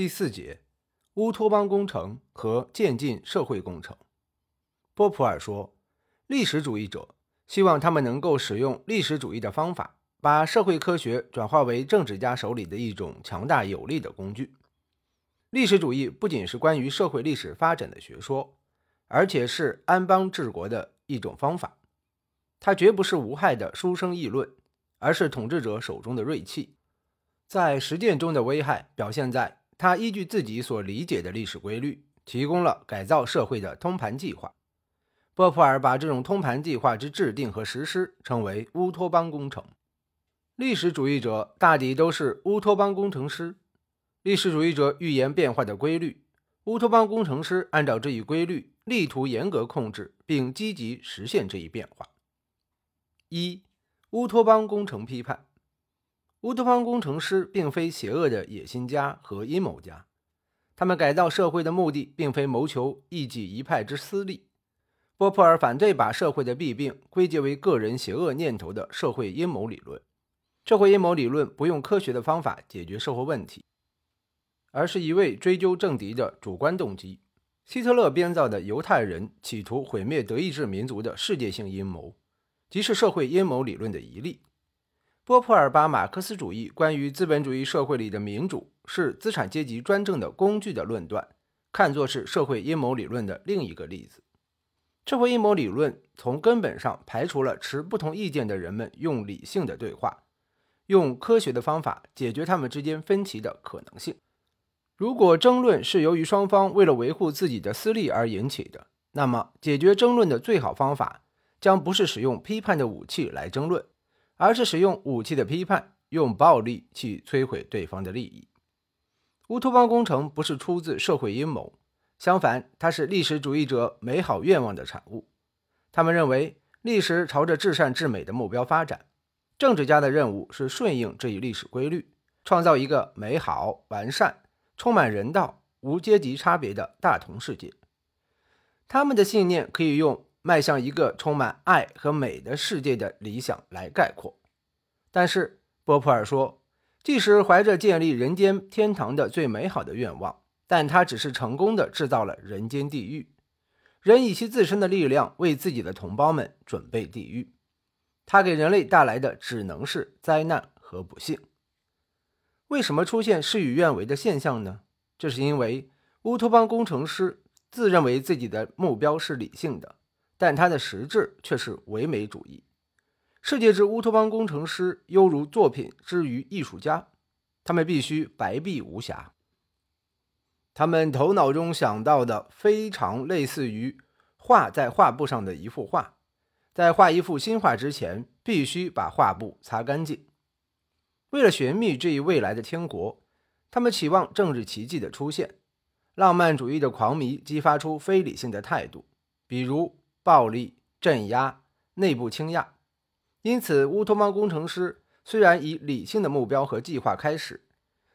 第四节，乌托邦工程和渐进社会工程。波普尔说，历史主义者希望他们能够使用历史主义的方法，把社会科学转化为政治家手里的一种强大有力的工具。历史主义不仅是关于社会历史发展的学说，而且是安邦治国的一种方法。它绝不是无害的书生议论，而是统治者手中的锐器。在实践中的危害表现在，他依据自己所理解的历史规律，提供了改造社会的通盘计划。波普尔把这种通盘计划之制定和实施称为乌托邦工程。历史主义者大抵都是乌托邦工程师。历史主义者预言变化的规律，乌托邦工程师按照这一规律，力图严格控制并积极实现这一变化。一、乌托邦工程批判。乌托邦工程师并非邪恶的野心家和阴谋家，他们改造社会的目的并非谋求一己一派之私利。波普尔反对把社会的弊病归结为个人邪恶念头的社会阴谋理论。社会阴谋理论不用科学的方法解决社会问题，而是一味追究政敌的主观动机。希特勒编造的犹太人企图毁灭德意志民族的世界性阴谋，即是社会阴谋理论的一例。波普尔把马克思主义关于资本主义社会里的民主是资产阶级专政的工具的论断，看作是社会阴谋理论的另一个例子。社会阴谋理论从根本上排除了持不同意见的人们用理性的对话、用科学的方法解决他们之间分歧的可能性。如果争论是由于双方为了维护自己的私利而引起的，那么解决争论的最好方法将不是使用批判的武器来争论。而是使用武器的批判，用暴力去摧毁对方的利益。乌托邦工程不是出自社会阴谋，相反，它是历史主义者美好愿望的产物。他们认为历史朝着至善至美的目标发展，政治家的任务是顺应这一历史规律，创造一个美好、完善、充满人道、无阶级差别的大同世界。他们的信念可以用。迈向一个充满爱和美的世界的理想来概括，但是波普尔说，即使怀着建立人间天堂的最美好的愿望，但他只是成功的制造了人间地狱。人以其自身的力量为自己的同胞们准备地狱，他给人类带来的只能是灾难和不幸。为什么出现事与愿违的现象呢？这是因为乌托邦工程师自认为自己的目标是理性的。但他的实质却是唯美主义。世界之乌托邦工程师犹如作品之于艺术家，他们必须白璧无瑕。他们头脑中想到的非常类似于画在画布上的一幅画，在画一幅新画之前，必须把画布擦干净。为了寻觅这一未来的天国，他们期望政治奇迹的出现。浪漫主义的狂迷激发出非理性的态度，比如。暴力镇压、内部倾轧，因此乌托邦工程师虽然以理性的目标和计划开始，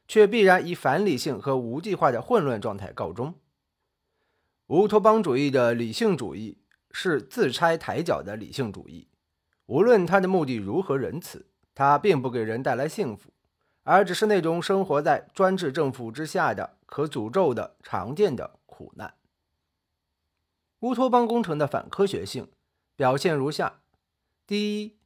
却必然以反理性和无计划的混乱状态告终。乌托邦主义的理性主义是自拆台脚的理性主义，无论他的目的如何仁慈，他并不给人带来幸福，而只是那种生活在专制政府之下的可诅咒的常见的苦难。乌托邦工程的反科学性表现如下：第一，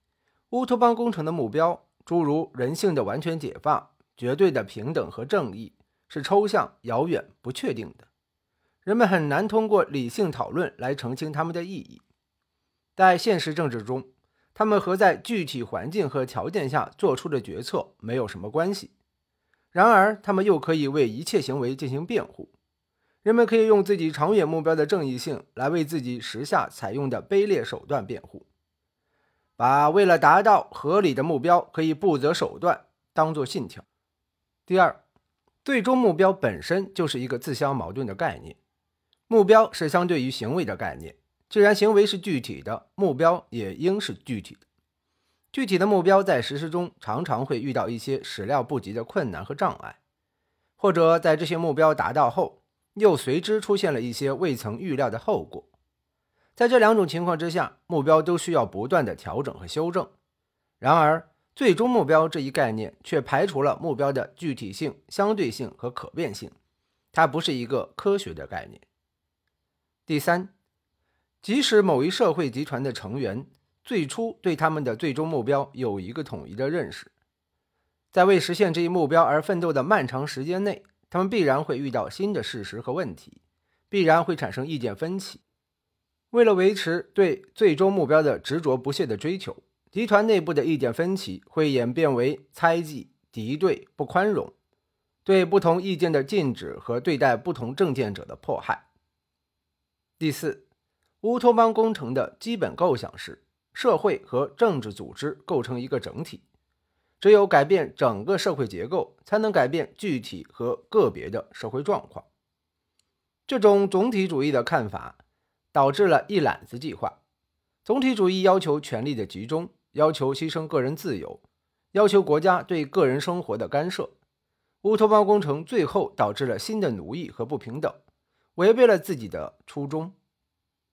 乌托邦工程的目标，诸如人性的完全解放、绝对的平等和正义，是抽象、遥远、不确定的，人们很难通过理性讨论来澄清它们的意义。在现实政治中，他们和在具体环境和条件下做出的决策没有什么关系。然而，他们又可以为一切行为进行辩护。人们可以用自己长远目标的正义性来为自己时下采用的卑劣手段辩护，把为了达到合理的目标可以不择手段当做信条。第二，最终目标本身就是一个自相矛盾的概念。目标是相对于行为的概念，既然行为是具体的，目标也应是具体的。具体的目标在实施中常常会遇到一些始料不及的困难和障碍，或者在这些目标达到后。又随之出现了一些未曾预料的后果，在这两种情况之下，目标都需要不断的调整和修正。然而，最终目标这一概念却排除了目标的具体性、相对性和可变性，它不是一个科学的概念。第三，即使某一社会集团的成员最初对他们的最终目标有一个统一的认识，在为实现这一目标而奋斗的漫长时间内，他们必然会遇到新的事实和问题，必然会产生意见分歧。为了维持对最终目标的执着不懈的追求，集团内部的意见分歧会演变为猜忌、敌对、不宽容，对不同意见的禁止和对待不同政见者的迫害。第四，乌托邦工程的基本构想是社会和政治组织构成一个整体，只有改变整个社会结构，才能改变具体和个别的社会状况。这种总体主义的看法。导致了一揽子计划。总体主义要求权力的集中，要求牺牲个人自由，要求国家对个人生活的干涉。乌托邦工程最后导致了新的奴役和不平等，违背了自己的初衷。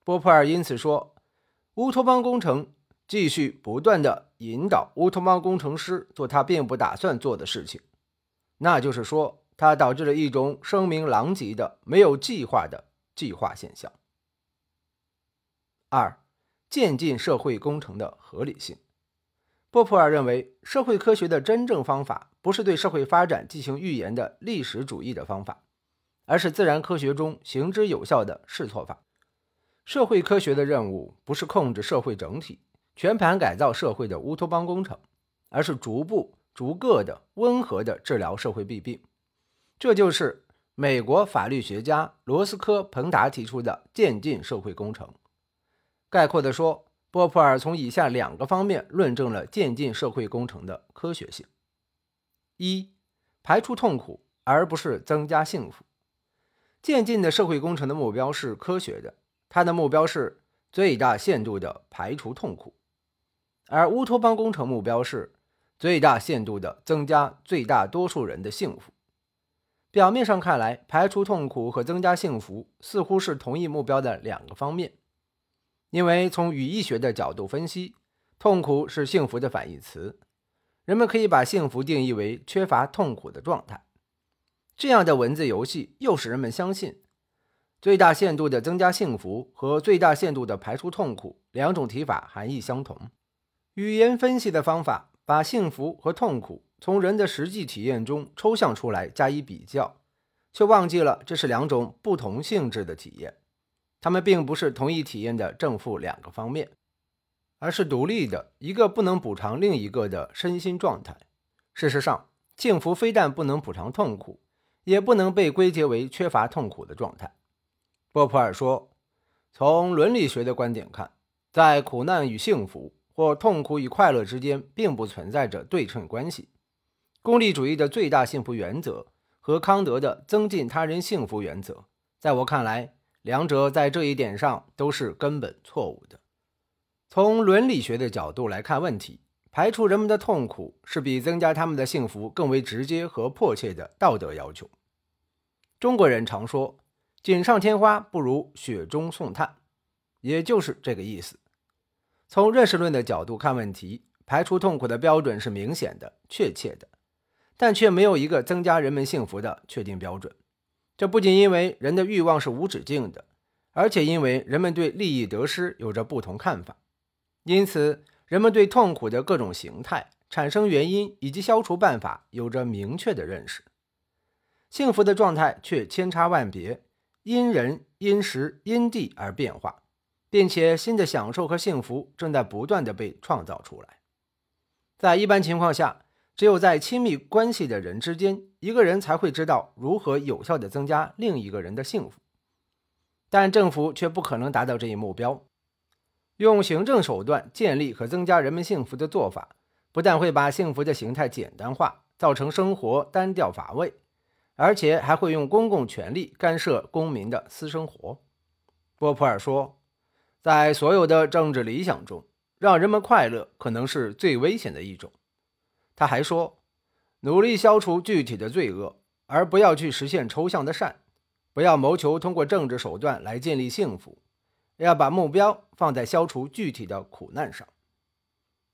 波普尔因此说，乌托邦工程继续不断的引导乌托邦工程师做他并不打算做的事情，那就是说，它导致了一种声名狼藉的没有计划的计划现象。二、渐进社会工程的合理性。波普尔认为，社会科学的真正方法不是对社会发展进行预言的历史主义的方法，而是自然科学中行之有效的试错法。社会科学的任务不是控制社会整体、全盘改造社会的乌托邦工程，而是逐步、逐个的温和的治疗社会弊病。这就是美国法律学家罗斯科·彭达提出的渐进社会工程。概括地说，波普尔从以下两个方面论证了渐进社会工程的科学性：一、排除痛苦，而不是增加幸福。渐进的社会工程的目标是科学的，它的目标是最大限度地排除痛苦；而乌托邦工程目标是最大限度地增加最大多数人的幸福。表面上看来，排除痛苦和增加幸福似乎是同一目标的两个方面。因为从语义学的角度分析，痛苦是幸福的反义词。人们可以把幸福定义为缺乏痛苦的状态。这样的文字游戏又使人们相信，最大限度的增加幸福和最大限度的排除痛苦两种提法含义相同。语言分析的方法把幸福和痛苦从人的实际体验中抽象出来加以比较，却忘记了这是两种不同性质的体验。他们并不是同一体验的正负两个方面，而是独立的，一个不能补偿另一个的身心状态。事实上，幸福非但不能补偿痛苦，也不能被归结为缺乏痛苦的状态。波普尔说：“从伦理学的观点看，在苦难与幸福或痛苦与快乐之间，并不存在着对称关系。功利主义的最大幸福原则和康德的增进他人幸福原则，在我看来。”两者在这一点上都是根本错误的。从伦理学的角度来看问题，排除人们的痛苦是比增加他们的幸福更为直接和迫切的道德要求。中国人常说“锦上添花不如雪中送炭”，也就是这个意思。从认识论的角度看问题，排除痛苦的标准是明显的、确切的，但却没有一个增加人们幸福的确定标准。这不仅因为人的欲望是无止境的，而且因为人们对利益得失有着不同看法，因此人们对痛苦的各种形态、产生原因以及消除办法有着明确的认识。幸福的状态却千差万别，因人因时因地而变化，并且新的享受和幸福正在不断的被创造出来。在一般情况下。只有在亲密关系的人之间，一个人才会知道如何有效地增加另一个人的幸福。但政府却不可能达到这一目标。用行政手段建立和增加人们幸福的做法，不但会把幸福的形态简单化，造成生活单调乏味，而且还会用公共权力干涉公民的私生活。波普尔说，在所有的政治理想中，让人们快乐可能是最危险的一种。他还说，努力消除具体的罪恶，而不要去实现抽象的善；不要谋求通过政治手段来建立幸福，要把目标放在消除具体的苦难上。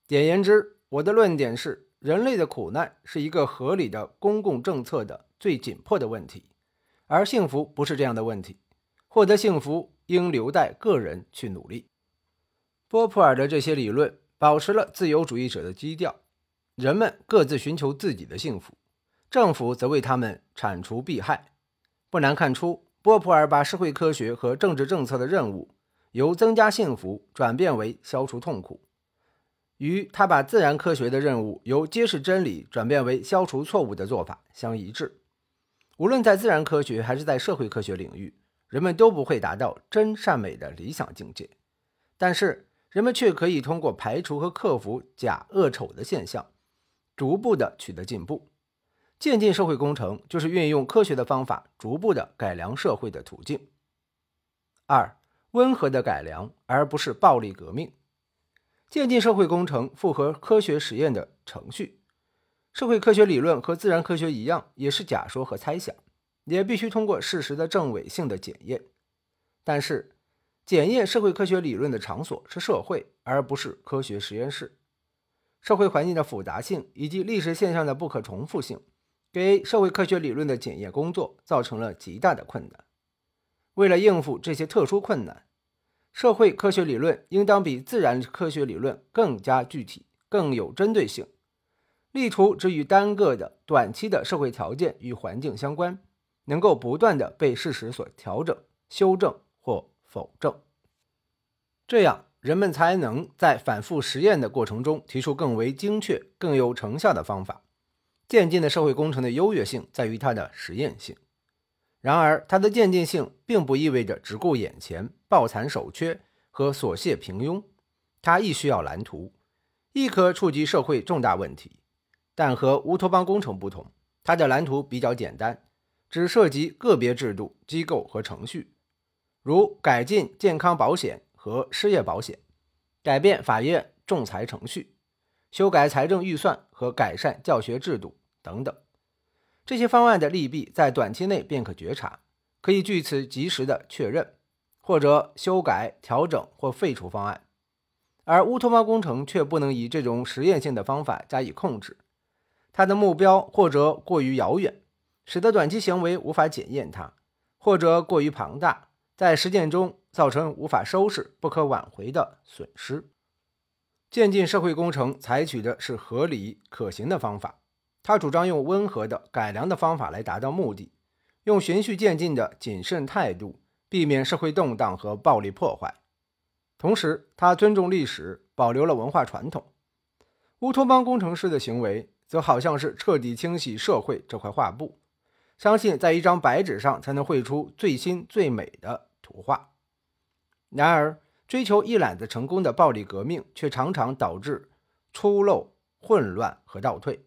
简言之，我的论点是，人类的苦难是一个合理的公共政策的最紧迫的问题，而幸福不是这样的问题，获得幸福应留待个人去努力。波普尔的这些理论保持了自由主义者的基调，人们各自寻求自己的幸福，政府则为他们铲除弊害。不难看出，波普尔把社会科学和政治政策的任务由增加幸福转变为消除痛苦。与他把自然科学的任务由揭示真理转变为消除错误的做法相一致。无论在自然科学还是在社会科学领域，人们都不会达到真善美的理想境界，但是人们却可以通过排除和克服假恶丑的现象，逐步的取得进步。渐进社会工程就是运用科学的方法，逐步的改良社会的途径。二、温和的改良，而不是暴力革命。渐进社会工程符合科学实验的程序。社会科学理论和自然科学一样，也是假说和猜想，也必须通过事实的证伪性的检验。但是，检验社会科学理论的场所是社会，而不是科学实验室。社会环境的复杂性以及历史现象的不可重复性，给社会科学理论的检验工作造成了极大的困难。为了应付这些特殊困难，社会科学理论应当比自然科学理论更加具体、更有针对性，力图只与单个的短期的社会条件与环境相关，能够不断的被事实所调整、修正或否证。这样，人们才能在反复实验的过程中提出更为精确、更有成效的方法。渐进的社会工程的优越性在于它的实验性。然而，它的渐进性并不意味着只顾眼前、抱残守缺和琐屑平庸。它亦需要蓝图，亦可触及社会重大问题。但和乌托邦工程不同，它的蓝图比较简单，只涉及个别制度、机构和程序，如改进健康保险和失业保险，改变法院仲裁程序，修改财政预算和改善教学制度等等。这些方案的利弊在短期内便可觉察，可以据此及时的确认，或者修改、调整或废除方案。而乌托邦工程却不能以这种实验性的方法加以控制，它的目标或者过于遥远，使得短期行为无法检验它，或者过于庞大，在实践中造成无法收拾、不可挽回的损失。渐进社会工程采取的是合理可行的方法。他主张用温和的改良的方法来达到目的，用循序渐进的谨慎态度避免社会动荡和暴力破坏。同时，他尊重历史，保留了文化传统。乌托邦工程师的行为则好像是彻底清洗社会这块画布，相信在一张白纸上才能绘出最新最美的图画。然而，追求一揽子成功的暴力革命却常常导致粗陋、混乱和倒退。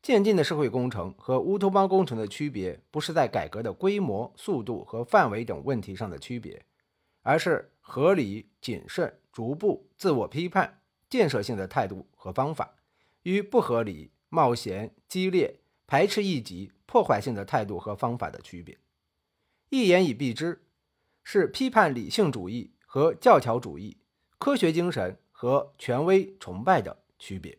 渐进的社会工程和乌托邦工程的区别，不是在改革的规模、速度和范围等问题上的区别，而是合理、谨慎、逐步、自我批判、建设性的态度和方法，与不合理、冒险、激烈、排斥异己、破坏性的态度和方法的区别。一言以蔽之，是批判理性主义和教条主义、科学精神和权威崇拜的区别。